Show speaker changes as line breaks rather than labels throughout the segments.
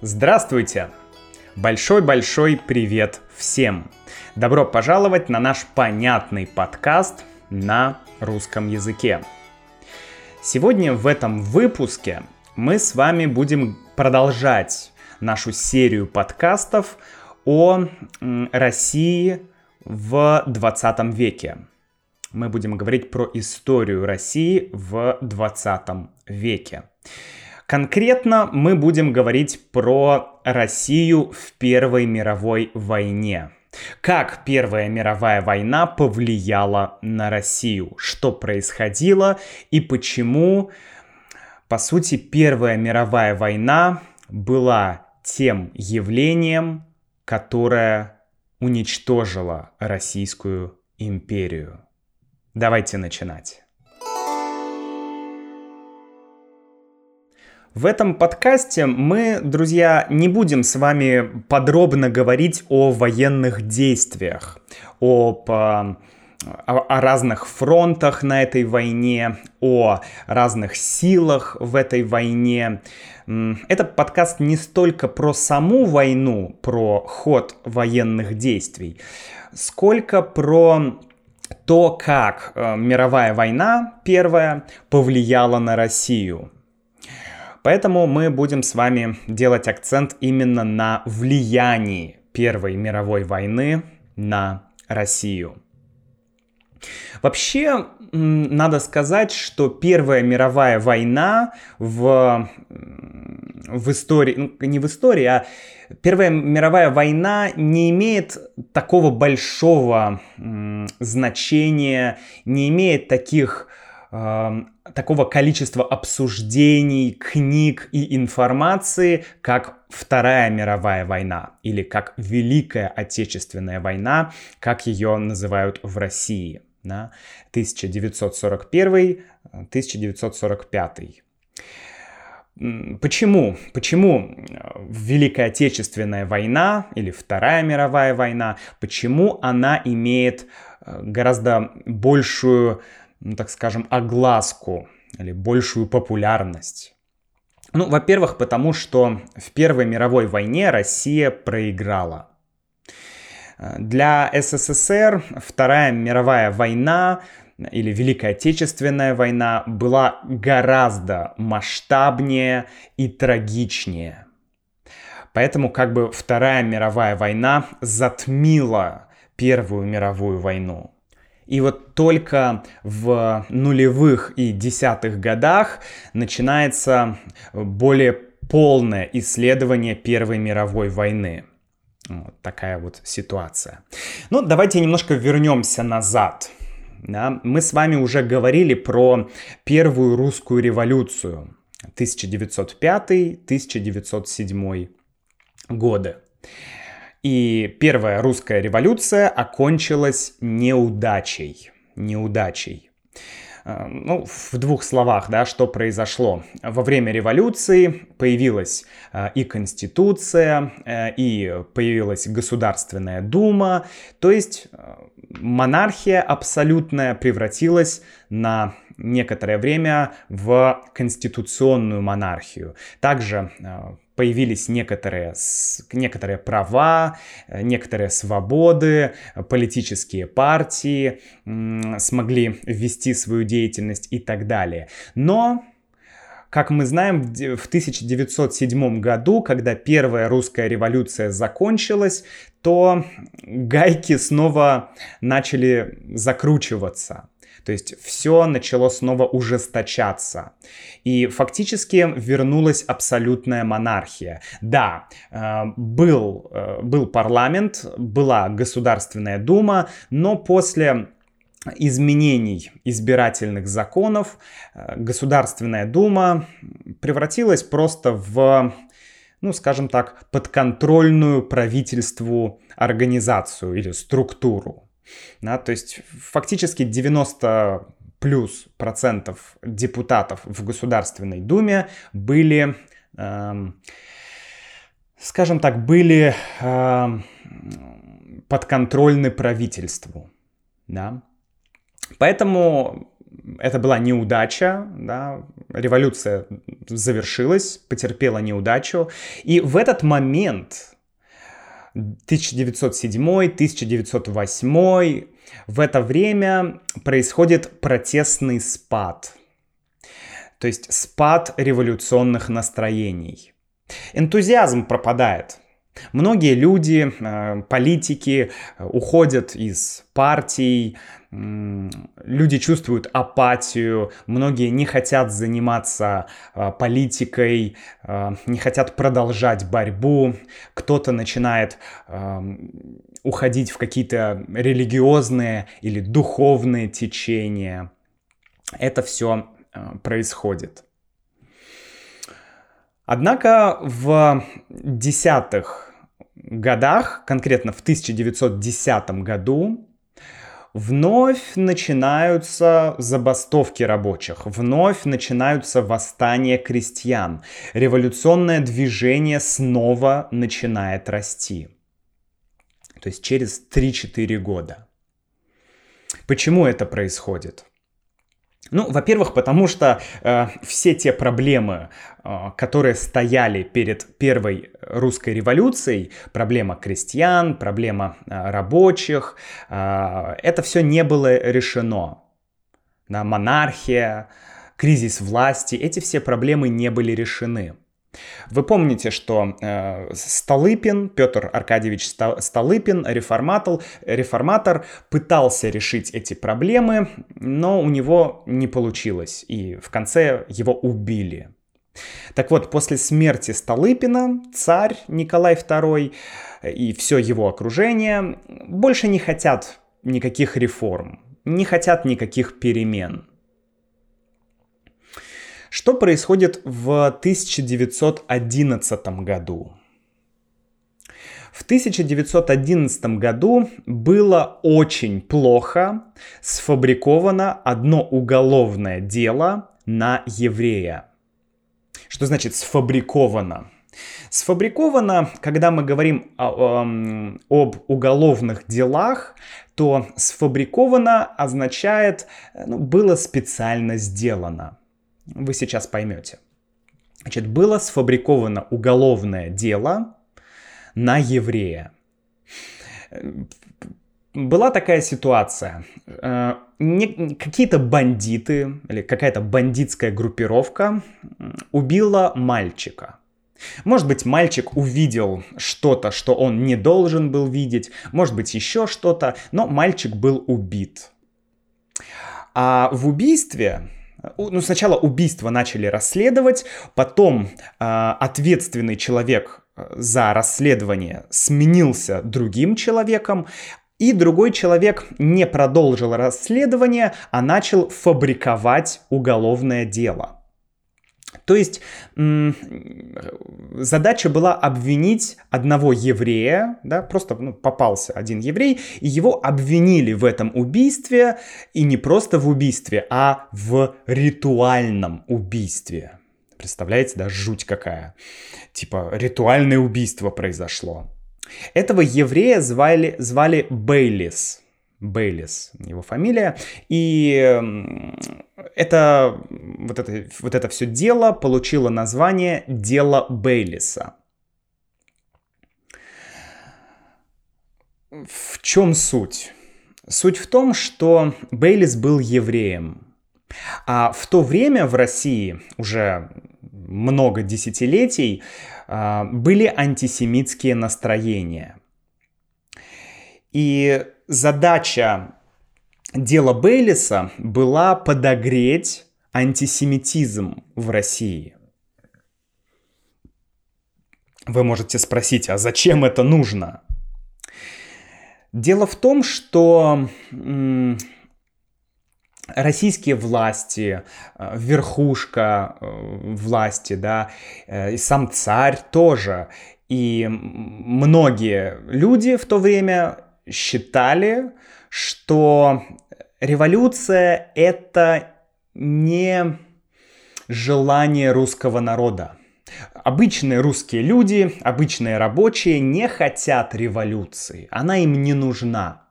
Здравствуйте! Большой-большой привет всем! Добро пожаловать на наш понятный подкаст на русском языке. Сегодня в этом выпуске мы с вами будем продолжать нашу серию подкастов о России в 20 веке. Мы будем говорить про историю России в 20 веке. Конкретно мы будем говорить про Россию в Первой мировой войне. Как Первая мировая война повлияла на Россию? Что происходило и почему, по сути, Первая мировая война была тем явлением, которое уничтожило Российскую империю? Давайте начинать. В этом подкасте мы, друзья, не будем с вами подробно говорить о военных действиях, об о, о разных фронтах на этой войне, о разных силах в этой войне. Этот подкаст не столько про саму войну, про ход военных действий, сколько про то, как э, мировая война первая повлияла на Россию. Поэтому мы будем с вами делать акцент именно на влиянии Первой мировой войны на Россию. Вообще, надо сказать, что Первая мировая война в, в истории, ну, не в истории, а Первая мировая война не имеет такого большого значения, не имеет таких такого количества обсуждений, книг и информации, как Вторая мировая война или как Великая Отечественная война, как ее называют в России. Да? 1941-1945. Почему? Почему Великая Отечественная война или Вторая мировая война, почему она имеет э, гораздо большую ну, так скажем, огласку или большую популярность? Ну, во-первых, потому что в Первой мировой войне Россия проиграла. Для СССР Вторая мировая война или Великая Отечественная война была гораздо масштабнее и трагичнее. Поэтому как бы Вторая мировая война затмила Первую мировую войну. И вот только в нулевых и десятых годах начинается более полное исследование Первой мировой войны. Вот такая вот ситуация. Ну, давайте немножко вернемся назад. Да? Мы с вами уже говорили про Первую русскую революцию 1905-1907 годы. И первая русская революция окончилась неудачей. Неудачей. Э, ну, в двух словах, да, что произошло. Во время революции появилась э, и Конституция, э, и появилась Государственная Дума, то есть монархия абсолютная превратилась на некоторое время в конституционную монархию. Также появились некоторые, некоторые права, э, некоторые свободы, политические партии смогли ввести свою деятельность и так далее. Но как мы знаем, в 1907 году, когда первая русская революция закончилась, то гайки снова начали закручиваться. То есть все начало снова ужесточаться. И фактически вернулась абсолютная монархия. Да, э, был, э, был парламент, была Государственная Дума, но после изменений избирательных законов э, Государственная Дума превратилась просто в ну, скажем так, подконтрольную правительству организацию или структуру. Да, то есть фактически 90 плюс процентов депутатов в Государственной Думе были, эм, скажем так, были эм, подконтрольны правительству. Да? Поэтому это была неудача, да, революция завершилась, потерпела неудачу, и в этот момент 1907-1908 в это время происходит протестный спад, то есть спад революционных настроений. Энтузиазм пропадает. Многие люди, э, политики э, уходят из партий, люди чувствуют апатию, многие не хотят заниматься э, политикой, не хотят продолжать борьбу, кто-то начинает уходить в какие-то религиозные или духовные течения. Это все происходит. Однако в десятых годах, конкретно в 1910 году, вновь начинаются забастовки рабочих, вновь начинаются восстания крестьян. Революционное движение снова начинает расти. То есть через 3-4 года. Почему это происходит? Ну, во-первых, потому что э, все те проблемы, э, которые стояли перед первой русской революцией, проблема крестьян, проблема э, рабочих, э, это все не было решено. Да, монархия, кризис власти, эти все проблемы не были решены. Вы помните, что э, Столыпин, Петр Аркадьевич Столыпин, реформатор, реформатор, пытался решить эти проблемы, но у него не получилось, и в конце его убили. Так вот, после смерти Столыпина царь Николай II и все его окружение больше не хотят никаких реформ, не хотят никаких перемен. Что происходит в 1911 году? В 1911 году было очень плохо сфабриковано одно уголовное дело на еврея. Что значит сфабриковано? Сфабриковано, когда мы говорим о, о, об уголовных делах, то сфабриковано означает, ну, было специально сделано. Вы сейчас поймете. Значит, было сфабриковано уголовное дело на еврея. Была такая ситуация. Э, какие-то бандиты или какая-то бандитская группировка убила мальчика. Может быть, мальчик увидел что-то, что он не должен был видеть, может быть, еще что-то, но мальчик был убит. А в убийстве ну, сначала убийство начали расследовать, потом э, ответственный человек э, за расследование сменился другим человеком, и другой человек не продолжил расследование, а начал фабриковать уголовное дело. То есть задача была обвинить одного еврея, да, просто ну, попался один еврей, и его обвинили в этом убийстве, и не просто в убийстве, а в ритуальном убийстве. Представляете, да, жуть какая. Типа ритуальное убийство произошло. Этого еврея звали, звали Бейлис. Бейлис, его фамилия. И это, вот, это, вот это все дело получило название «Дело Бейлиса». В чем суть? Суть в том, что Бейлис был евреем. А в то время в России, уже много десятилетий, а, были антисемитские настроения. И задача дела Бейлиса была подогреть антисемитизм в России. Вы можете спросить, а зачем это нужно? Дело в том, что российские власти, э, верхушка э, власти, да, э, и сам царь тоже, и многие люди в то время считали, что революция это не желание русского народа. Обычные русские люди, обычные рабочие не хотят революции, она им не нужна.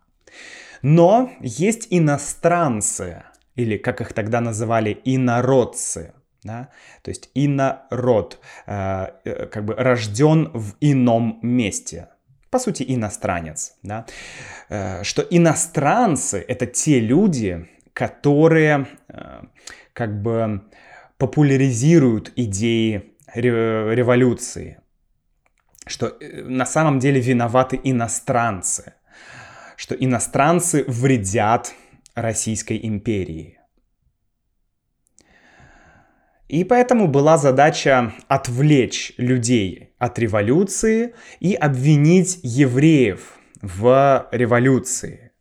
Но есть иностранцы, или как их тогда называли, инородцы. Да? То есть инород, э, э, как бы рожден в ином месте. По сути, иностранец. Да? Э, что иностранцы — это те люди, которые э, как бы популяризируют идеи революции, что э, на самом деле виноваты иностранцы, что иностранцы вредят Российской империи. И поэтому была задача отвлечь людей от революции и обвинить евреев в революции.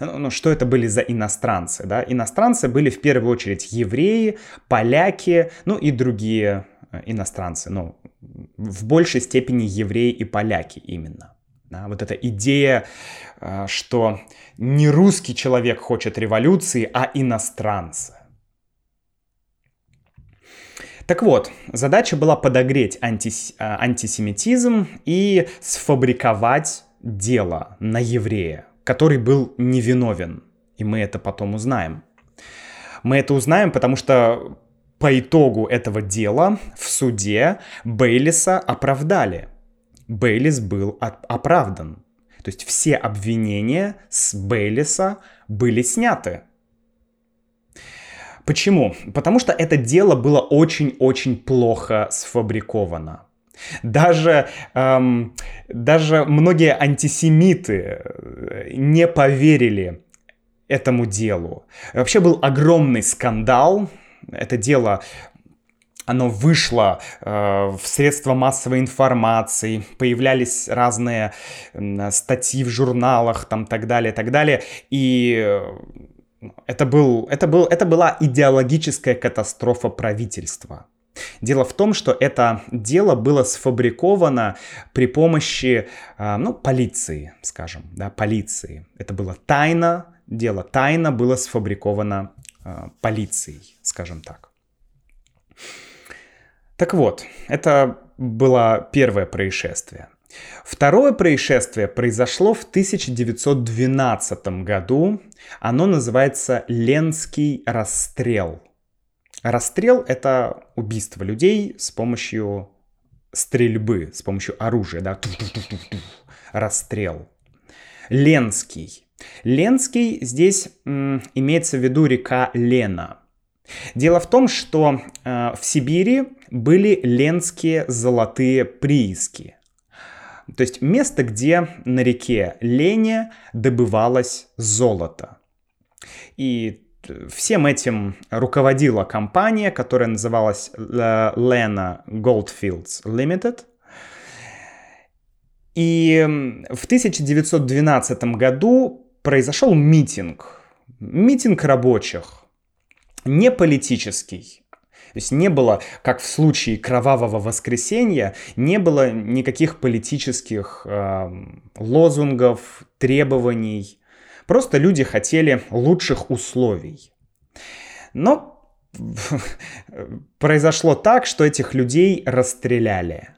Ну, ну, что это были за иностранцы? Да? Иностранцы были в первую очередь евреи, поляки, ну и другие э, иностранцы. Ну, в большей степени евреи и поляки именно. Да? Вот эта идея, э, что не русский человек хочет революции, а иностранцы. Так вот, задача была подогреть антис, э, антисемитизм и сфабриковать дело на еврея, который был невиновен. И мы это потом узнаем. Мы это узнаем, потому что по итогу этого дела в суде Бейлиса оправдали. Бейлис был оправдан. То есть все обвинения с Бейлиса были сняты. Почему? Потому что это дело было очень-очень плохо сфабриковано. Даже, эм, даже многие антисемиты э, не поверили этому делу. Вообще был огромный скандал. Это дело оно вышло э, в средства массовой информации, появлялись разные э, статьи в журналах, там так далее, так далее, и э, это был, это был, это была идеологическая катастрофа правительства. Дело в том, что это дело было сфабриковано при помощи, а, ну, полиции, скажем, да, полиции. Это было тайно, дело тайно было сфабриковано а, полицией, скажем так. Так вот, это было первое происшествие. Второе происшествие произошло в 1912 году. Оно называется Ленский расстрел – Расстрел — это убийство людей с помощью стрельбы, с помощью оружия, да, расстрел. Ленский. Ленский здесь м, имеется в виду река Лена. Дело в том, что э, в Сибири были ленские золотые прииски. То есть место, где на реке Лене добывалось золото. И Всем этим руководила компания, которая называлась Lena Goldfields Limited. И в 1912 году произошел митинг. Митинг рабочих. Не политический. То есть не было, как в случае кровавого воскресенья, не было никаких политических э, лозунгов, требований. Просто люди хотели лучших условий. Но произошло так, что этих людей расстреляли.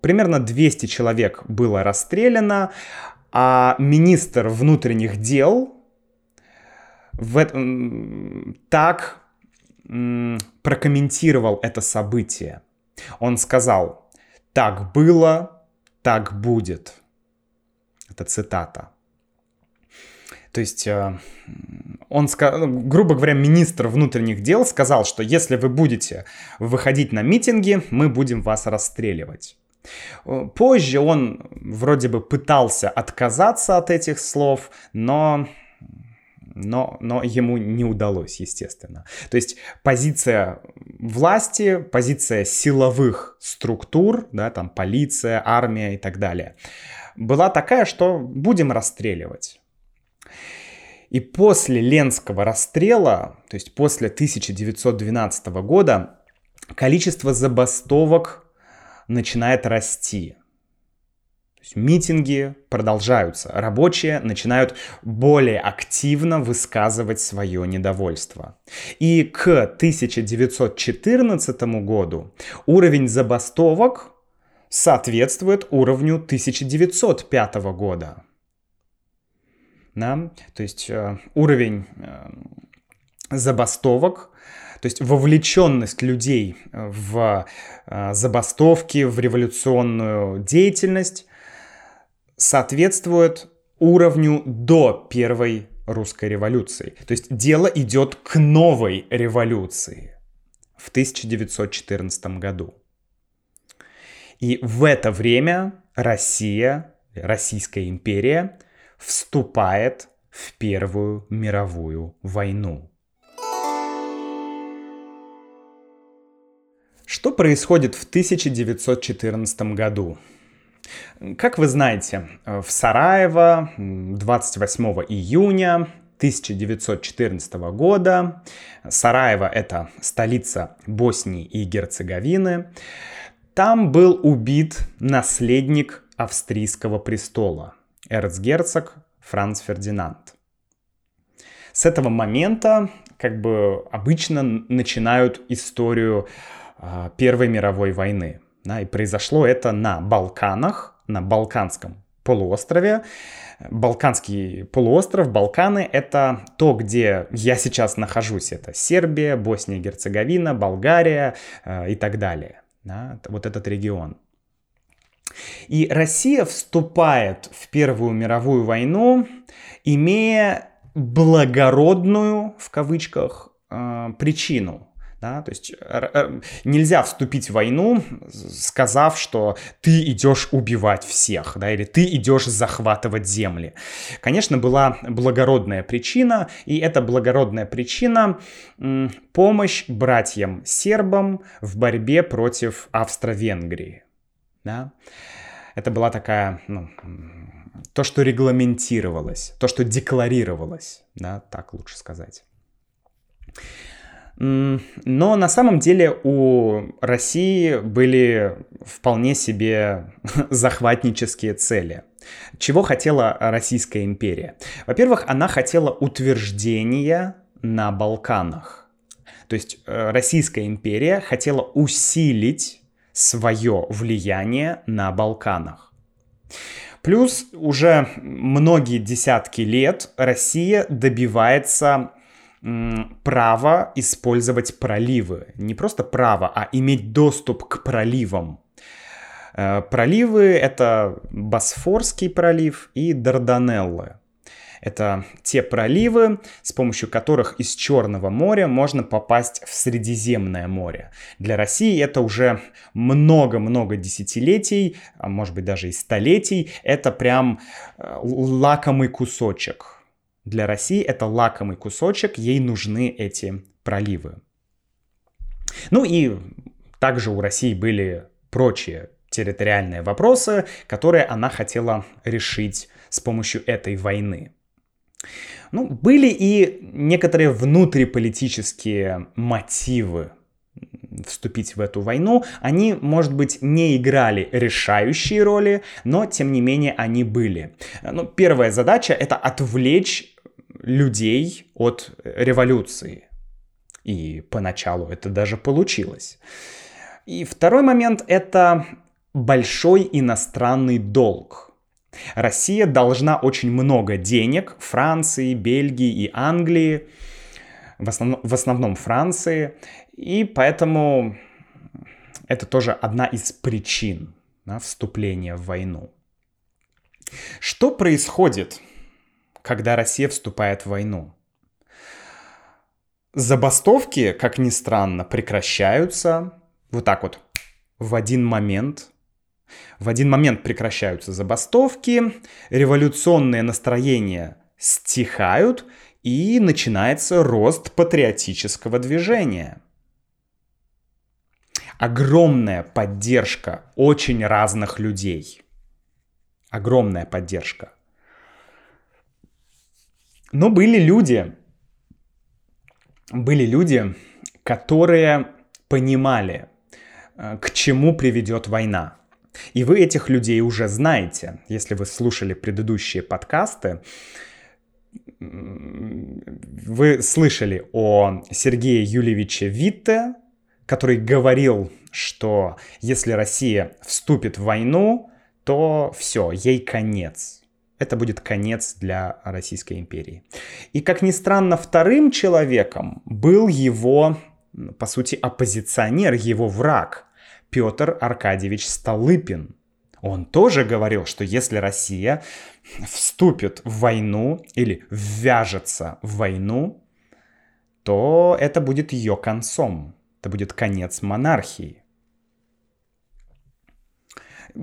Примерно 200 человек было расстреляно, а министр внутренних дел в, так прокомментировал это событие. Он сказал, так было, так будет. Это цитата. То есть э, он, ну, грубо говоря, министр внутренних дел сказал, что если вы будете выходить на митинги, мы будем вас расстреливать. Э, позже он вроде бы пытался отказаться от этих слов, но но, но ему не удалось, естественно. То есть позиция власти, позиция силовых структур, да, там полиция, армия и так далее, была такая, что будем расстреливать. И после Ленского расстрела, то есть после 1912 года, количество забастовок начинает расти. Митинги продолжаются, рабочие начинают более активно высказывать свое недовольство. И к 1914 году уровень забастовок соответствует уровню 1905 года. Да? То есть э, уровень э, забастовок, то есть вовлеченность людей в э, забастовки, в революционную деятельность соответствует уровню до первой русской революции. То есть дело идет к новой революции в 1914 году. И в это время Россия, Российская империя вступает в Первую мировую войну. Что происходит в 1914 году? Как вы знаете, в Сараево 28 июня 1914 года, Сараево это столица Боснии и Герцеговины, там был убит наследник австрийского престола, эрцгерцог Франц Фердинанд. С этого момента как бы обычно начинают историю а, Первой мировой войны. Да, и произошло это на Балканах, на Балканском полуострове. Балканский полуостров, Балканы — это то, где я сейчас нахожусь. Это Сербия, Босния и Герцеговина, Болгария э, и так далее. Да, вот этот регион. И Россия вступает в Первую мировую войну, имея благородную, в кавычках, э, причину. Да? То есть нельзя вступить в войну, сказав, что ты идешь убивать всех, да, или ты идешь захватывать земли. Конечно, была благородная причина, и эта благородная причина — помощь братьям сербам в борьбе против Австро-Венгрии. Да? Это была такая, ну, то, что регламентировалось, то, что декларировалось, да, так лучше сказать. Но на самом деле у России были вполне себе захватнические цели. Чего хотела Российская империя? Во-первых, она хотела утверждения на Балканах. То есть э, Российская империя хотела усилить свое влияние на Балканах. Плюс уже многие десятки лет Россия добивается право использовать проливы. Не просто право, а иметь доступ к проливам. Э, проливы — это Босфорский пролив и Дарданеллы. Это те проливы, с помощью которых из Черного моря можно попасть в Средиземное море. Для России это уже много-много десятилетий, а может быть даже и столетий. Это прям э, лакомый кусочек для России это лакомый кусочек, ей нужны эти проливы. Ну и также у России были прочие территориальные вопросы, которые она хотела решить с помощью этой войны. Ну, были и некоторые внутриполитические мотивы вступить в эту войну. Они, может быть, не играли решающие роли, но, тем не менее, они были. Ну, первая задача — это отвлечь людей от революции. И поначалу это даже получилось. И второй момент — это большой иностранный долг. Россия должна очень много денег Франции, Бельгии и Англии, в основном, в основном Франции, и поэтому это тоже одна из причин да, вступления в войну. Что происходит когда Россия вступает в войну. Забастовки, как ни странно, прекращаются вот так вот в один момент. В один момент прекращаются забастовки, революционные настроения стихают, и начинается рост патриотического движения. Огромная поддержка очень разных людей. Огромная поддержка. Но были люди, были люди, которые понимали, э, к чему приведет война. И вы этих людей уже знаете. Если вы слушали предыдущие подкасты, вы слышали о Сергее Юлевиче Витте, который говорил, что если Россия вступит в войну, то все, ей конец. это будет конец для Российской империи. И, как ни странно, вторым человеком был его, по сути, оппозиционер, его враг, Петр Аркадьевич Столыпин. Он тоже говорил, что если Россия вступит в войну или ввяжется в войну, то это будет ее концом. Это будет конец монархии.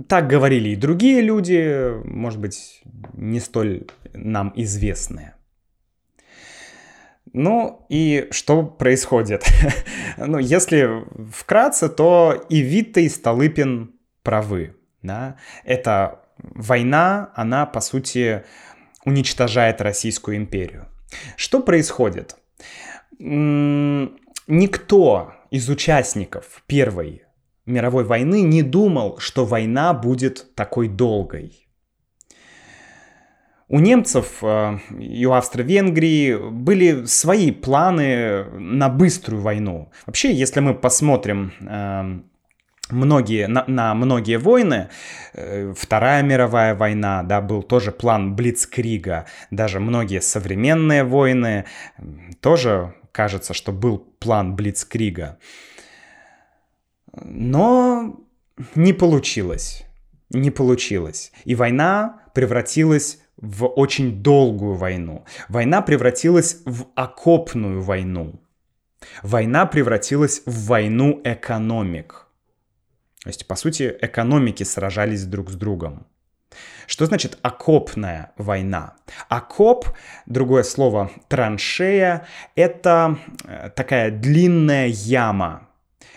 Так говорили и другие люди, может быть, не столь нам известные. Ну и что происходит? ну, если вкратце, то и Витта, и Столыпин правы. Да? Это война, она, по сути, уничтожает Российскую империю. Что происходит? Никто из участников Первой мировой войны не думал, что война будет такой долгой. У немцев э, и у Австро-Венгрии были свои планы на быструю войну. Вообще, если мы посмотрим э, многие, на, на многие войны, э, Вторая мировая война, да, был тоже план Блицкрига, даже многие современные войны, тоже кажется, что был план Блицкрига. Но не получилось. Не получилось. И война превратилась в очень долгую войну. Война превратилась в окопную войну. Война превратилась в войну экономик. То есть, по сути, экономики сражались друг с другом. Что значит окопная война? Окоп, другое слово траншея, это э, такая длинная яма,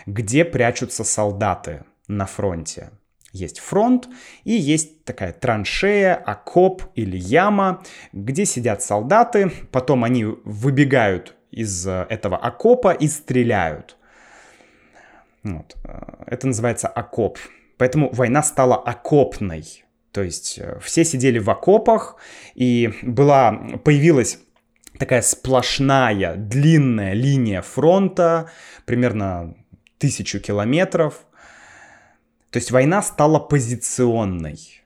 где прячутся солдаты на фронте. Есть фронт и есть такая траншея, окоп или яма, где сидят солдаты, потом они выбегают из э, этого окопа и стреляют. Вот. Э, это называется окоп. Поэтому война стала окопной. То есть э, все сидели в окопах, и была, появилась такая сплошная, длинная линия фронта, примерно тысячу километров. То есть война стала позиционной.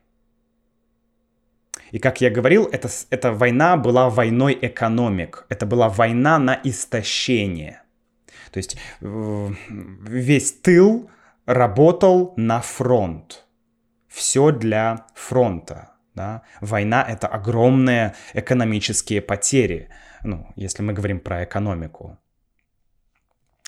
И как я говорил, это, эта война была войной экономик. Это была война на истощение. То есть весь тыл работал на фронт. Все для фронта. Да? Война — это огромные экономические потери, ну, если мы говорим про экономику.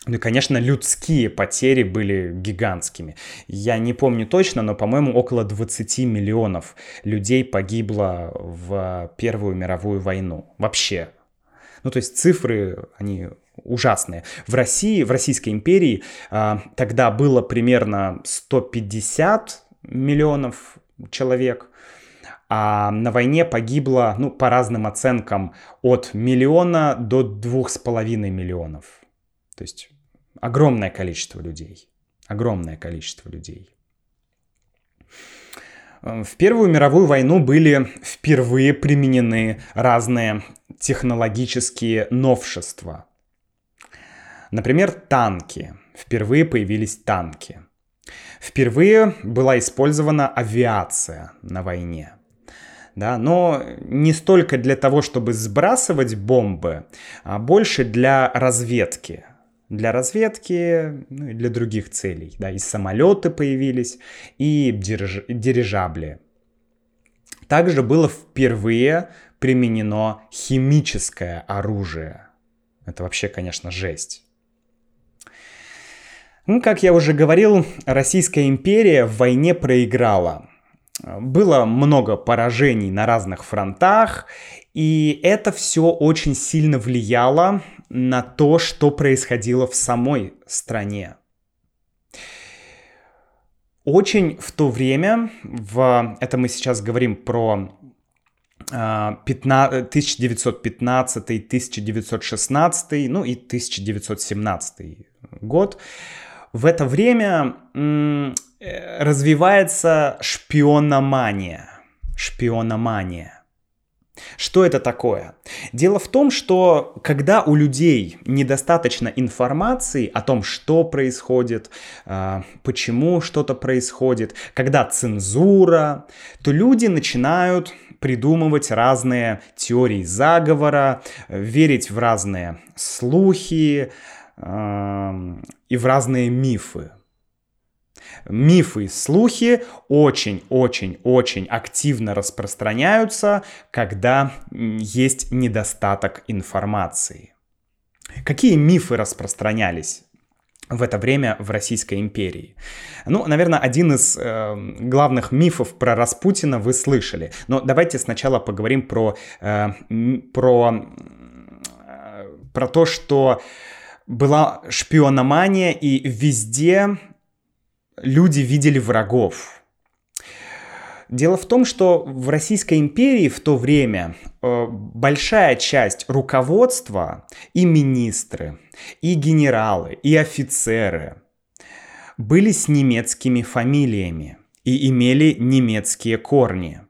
Ну и, конечно, людские потери были гигантскими. Я не помню точно, но, по-моему, около 20 миллионов людей погибло в Первую мировую войну. Вообще. Ну, то есть цифры, они ужасные. В России, в Российской империи а, тогда было примерно 150 миллионов человек, а на войне погибло, ну, по разным оценкам, от миллиона до двух с половиной миллионов. То есть огромное количество людей. Огромное количество людей. В Первую мировую войну были впервые применены разные технологические новшества. Например, танки. Впервые появились танки. Впервые была использована авиация на войне. Да, но не столько для того, чтобы сбрасывать бомбы, а больше для разведки для разведки, ну и для других целей. Да, и самолеты появились, и дириж... дирижабли. Также было впервые применено химическое оружие. Это вообще, конечно, жесть. Ну, как я уже говорил, Российская империя в войне проиграла. Было много поражений на разных фронтах, и это все очень сильно влияло на то, что происходило в самой стране. Очень в то время, в, это мы сейчас говорим про 1915, 1916, а, ну и 1917 год, в это время э, развивается шпиономания. Шпиономания. Что это такое? Дело в том, что когда у людей недостаточно информации о том, что происходит, а, почему что-то происходит, когда цензура, то люди начинают придумывать разные теории заговора, верить в разные слухи и в разные мифы. Мифы слухи очень-очень-очень активно распространяются, когда есть недостаток информации. Какие мифы распространялись в это время в Российской империи. Ну, наверное, один из э, главных мифов про Распутина вы слышали. Но давайте сначала поговорим про, э, про, э, про то, что была шпиономания и везде люди видели врагов. Дело в том, что в Российской империи в то время э, большая часть руководства и министры, и генералы, и офицеры были с немецкими фамилиями и имели немецкие корни.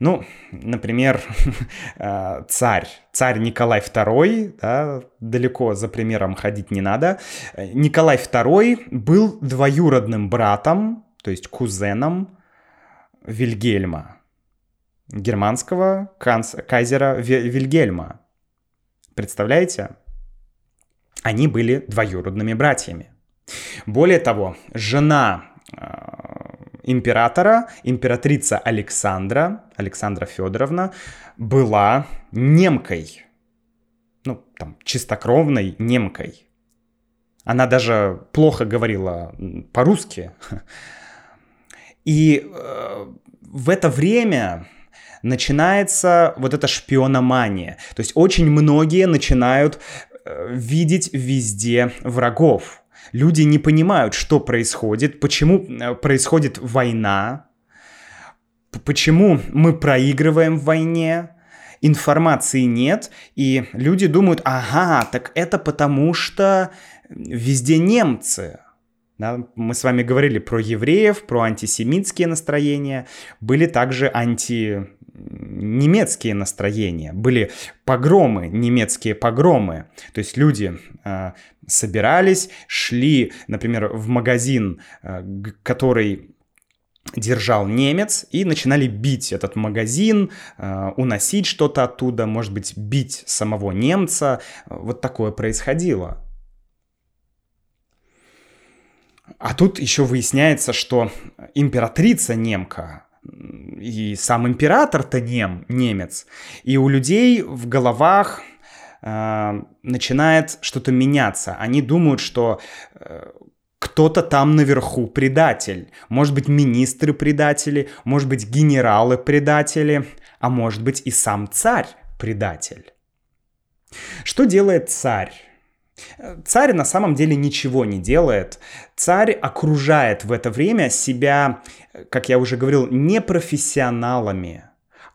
Ну, например, э, царь, царь Николай II, да, далеко за примером ходить не надо. Николай II был двоюродным братом, то есть кузеном Вильгельма, германского кайзера Вильгельма. Представляете? Они были двоюродными братьями. Более того, жена э, императора, императрица Александра, Александра Федоровна, была немкой. Ну, там, чистокровной немкой. Она даже плохо говорила по-русски. И э, в это время начинается вот эта шпиономания. То есть очень многие начинают э, видеть везде врагов. Люди не понимают, что происходит, почему э, происходит война, почему мы проигрываем в войне, информации нет, и люди думают, ага, так это потому что везде немцы. Да, мы с вами говорили про евреев, про антисемитские настроения, были также анти немецкие настроения, были погромы, немецкие погромы. То есть люди э, собирались, шли, например, в магазин, э, который держал немец, и начинали бить этот магазин, э, уносить что-то оттуда, может быть, бить самого немца. Вот такое происходило. А тут еще выясняется, что императрица немка, и сам император-то нем, немец, и у людей в головах э, начинает что-то меняться. Они думают, что э, кто-то там наверху предатель. Может быть, министры предатели, может быть, генералы предатели, а может быть и сам царь предатель. Что делает царь? Царь на самом деле ничего не делает. Царь окружает в это время себя, как я уже говорил, не профессионалами,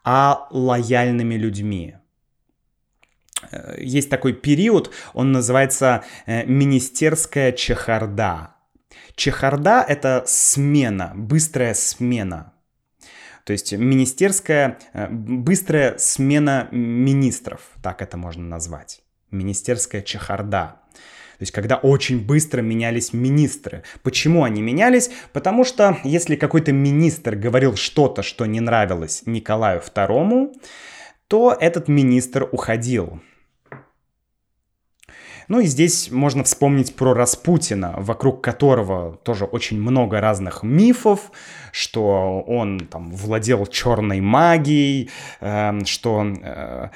а лояльными людьми. Есть такой период, он называется э, министерская чехарда. Чехарда — это смена, быстрая смена. То есть министерская, э, быстрая смена министров, так это можно назвать министерская чехарда. То есть, когда очень быстро менялись министры. Почему они менялись? Потому что если какой-то министр говорил что-то, что не нравилось Николаю II, то этот министр уходил. Ну и здесь можно вспомнить про Распутина, вокруг которого тоже очень много разных мифов, что он там владел черной магией, э, что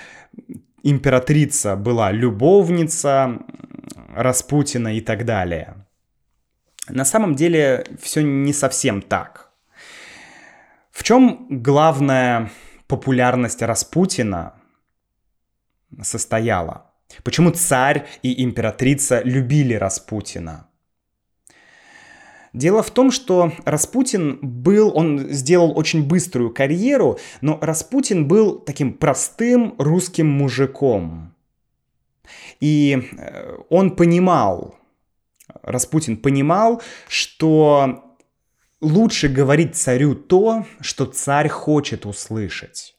императрица была любовница Распутина и так далее. На самом деле все не совсем так. В чем главная популярность Распутина состояла? Почему царь и императрица любили Распутина? Дело в том, что Распутин был, он сделал очень быструю карьеру, но Распутин был таким простым русским мужиком. И э, он понимал, Распутин понимал, что лучше говорить царю то, что царь хочет услышать.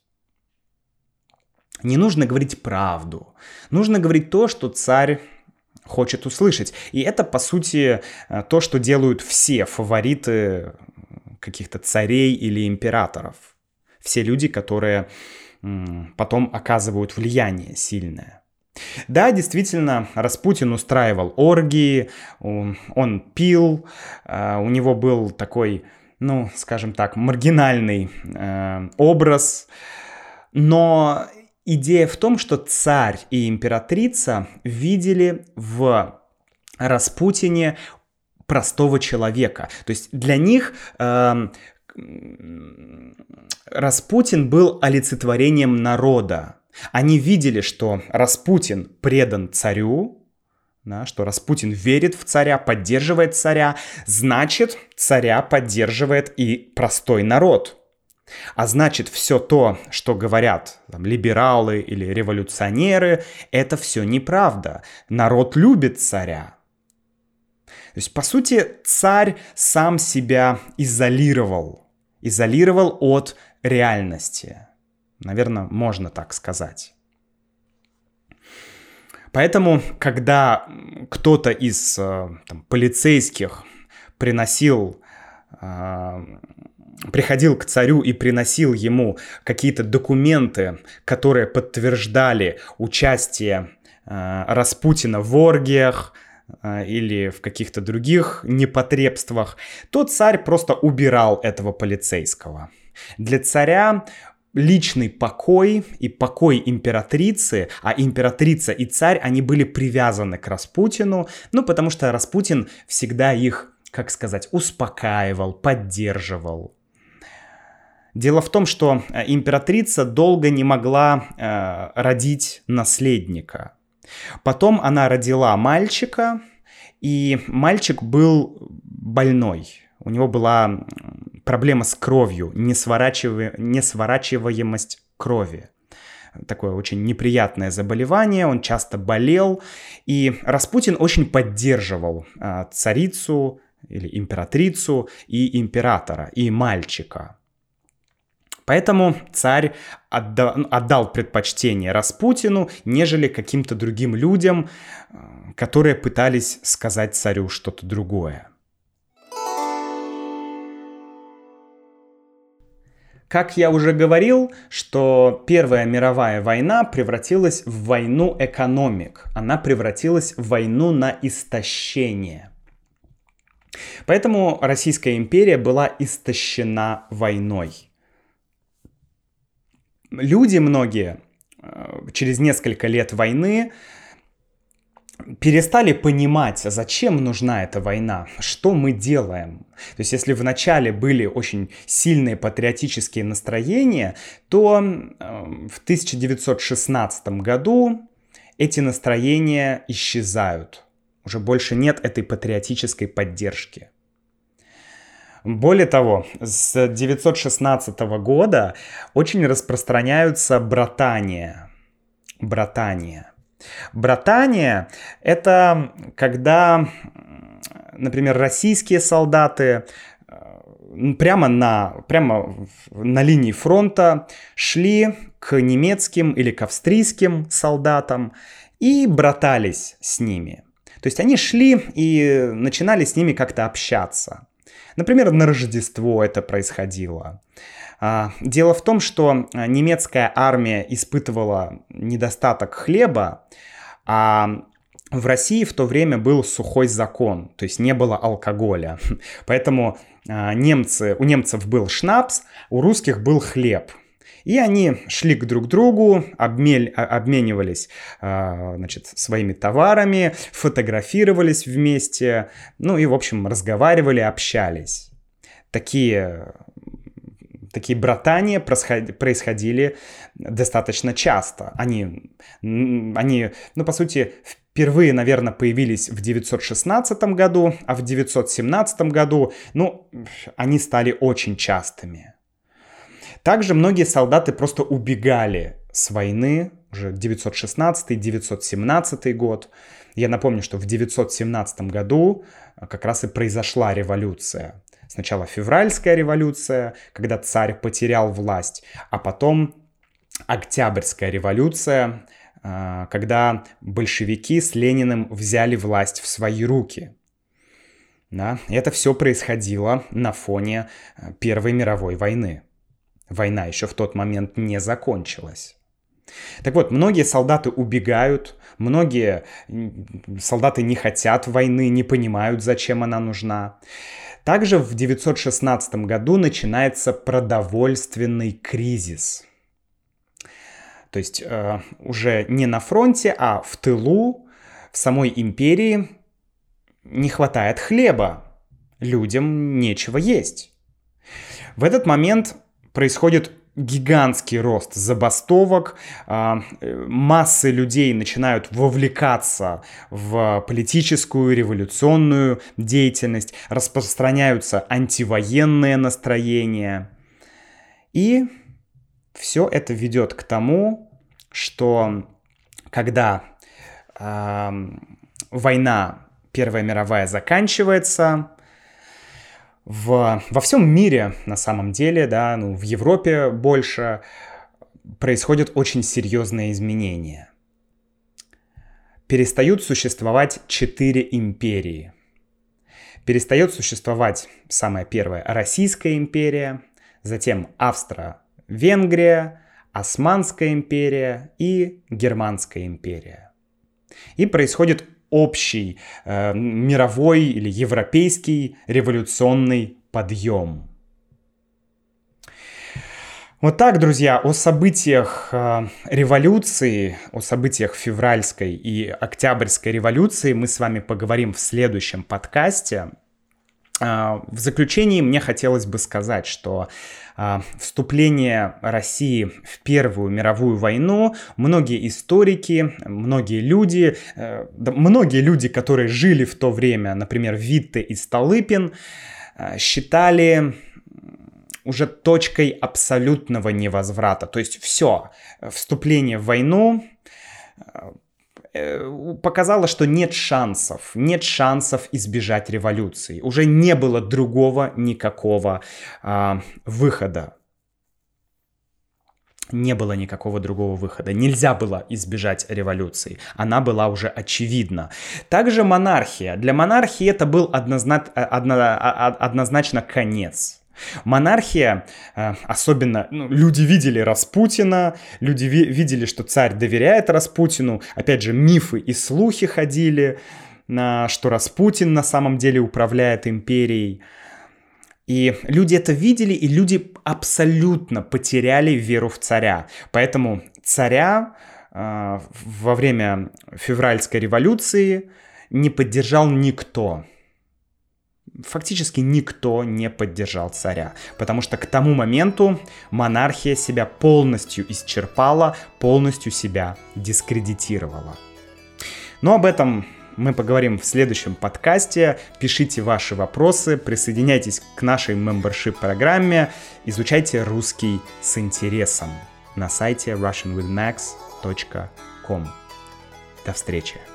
Не нужно говорить правду. Нужно говорить то, что царь хочет услышать. И это, по сути, э, то, что делают все фавориты каких-то царей или императоров. все люди, которые потом оказывают влияние сильное. Да, действительно, Распутин устраивал оргии, он пил, а, у него был такой, ну, скажем так, маргинальный э, образ, но идея в том, что царь и императрица видели в Распутине простого человека. То есть для них э, Распутин был олицетворением народа. Они видели, что Распутин предан царю, да, что Распутин верит в царя, поддерживает царя, значит, царя поддерживает и простой народ. А значит, все то, что говорят там, либералы или революционеры, это все неправда. Народ любит царя. То есть, по сути, царь сам себя изолировал. Изолировал от реальности. Наверное, можно так сказать. Поэтому, когда кто-то из э, там, полицейских приносил, э, приходил к царю и приносил ему какие-то документы, которые подтверждали участие э, Распутина в оргиях, э, или в каких-то других непотребствах, то царь просто убирал этого полицейского. Для царя личный покой и покой императрицы, а императрица и царь, они были привязаны к Распутину, ну, потому что Распутин всегда их, как сказать, успокаивал, поддерживал. Дело в том, что э, императрица долго не могла э, родить наследника. Потом она родила мальчика, и мальчик был больной. У него была проблема с кровью, несворачиваемость крови. Такое очень неприятное заболевание, он часто болел, и Распутин очень поддерживал а, царицу или императрицу и императора, и мальчика. Поэтому царь отда- отдал предпочтение Распутину, нежели каким-то другим людям, а, которые пытались сказать царю что-то другое. Как я уже говорил, что Первая мировая война превратилась в войну экономик. Она превратилась в войну на истощение. Поэтому Российская империя была истощена войной. Люди многие э, через несколько лет войны перестали понимать, зачем нужна эта война, что мы делаем. То есть если в начале были очень сильные патриотические настроения, то эм, в 1916 году эти настроения исчезают. Уже больше нет этой патриотической поддержки. Более того, с 1916 года очень распространяются братания. Братания. Братания — это когда, например, российские солдаты э, прямо на, прямо на линии фронта шли к немецким или к австрийским солдатам и братались с ними. То есть они шли и начинали с ними как-то общаться. Например, на Рождество это происходило. А, дело в том, что а, немецкая армия испытывала недостаток хлеба, а в России в то время был сухой закон, то есть не было алкоголя. Поэтому а, немцы, у немцев был шнапс, у русских был хлеб. И они шли к друг другу, обмель, обменивались значит, своими товарами, фотографировались вместе, ну и, в общем, разговаривали, общались. Такие такие братания происходили достаточно часто. Они, они, ну, по сути, впервые, наверное, появились в 916 году, а в 917 году, ну, они стали очень частыми. Также многие солдаты просто убегали с войны, уже 916-917 год. Я напомню, что в 917 году как раз и произошла революция. Сначала февральская революция, когда царь потерял власть, а потом Октябрьская революция, а, когда большевики с Лениным взяли власть в свои руки. Да? Это все происходило на фоне а, Первой мировой войны. Война еще в тот момент не закончилась. Так вот, многие солдаты убегают, многие солдаты не хотят войны, не понимают, зачем она нужна. Также в 916 году начинается продовольственный кризис. То есть э, уже не на фронте, а в тылу, в самой империи не хватает хлеба. Людям нечего есть. В этот момент происходит гигантский рост забастовок, а, массы людей начинают вовлекаться в политическую, революционную деятельность, распространяются антивоенные настроения. И все это ведет к тому, что когда э, война Первая мировая заканчивается, в, во всем мире, на самом деле, да, ну, в Европе больше, происходят очень серьезные изменения. Перестают существовать четыре империи. Перестает существовать самая первая Российская империя, затем Австро-Венгрия, Османская империя и Германская империя. И происходит общий э, мировой или европейский революционный подъем. Вот так, друзья, о событиях э, революции, о событиях февральской и октябрьской революции мы с вами поговорим в следующем подкасте. Э, в заключении мне хотелось бы сказать, что а, вступление России в Первую мировую войну многие историки, многие люди, э, многие люди, которые жили в то время, например, Витте и Столыпин, э, считали уже точкой абсолютного невозврата. То есть все, вступление в войну Э, показало, что нет шансов, нет шансов избежать революции. Уже не было другого никакого а, выхода. Не было никакого другого выхода. Нельзя было избежать революции. Она была уже очевидна. Также монархия. Для монархии это был однозна... одно... однозначно конец. Монархия, э, особенно ну, люди видели Распутина, люди ви- видели, что царь доверяет Распутину. Опять же, мифы и слухи ходили, что Распутин на самом деле управляет империей. И люди это видели, и люди абсолютно потеряли веру в царя. Поэтому царя э, во время февральской революции не поддержал никто фактически никто не поддержал царя, потому что к тому моменту монархия себя полностью исчерпала, полностью себя дискредитировала. Но об этом мы поговорим в следующем подкасте. Пишите ваши вопросы, присоединяйтесь к нашей membership программе, изучайте русский с интересом на сайте russianwithmax.com. До встречи!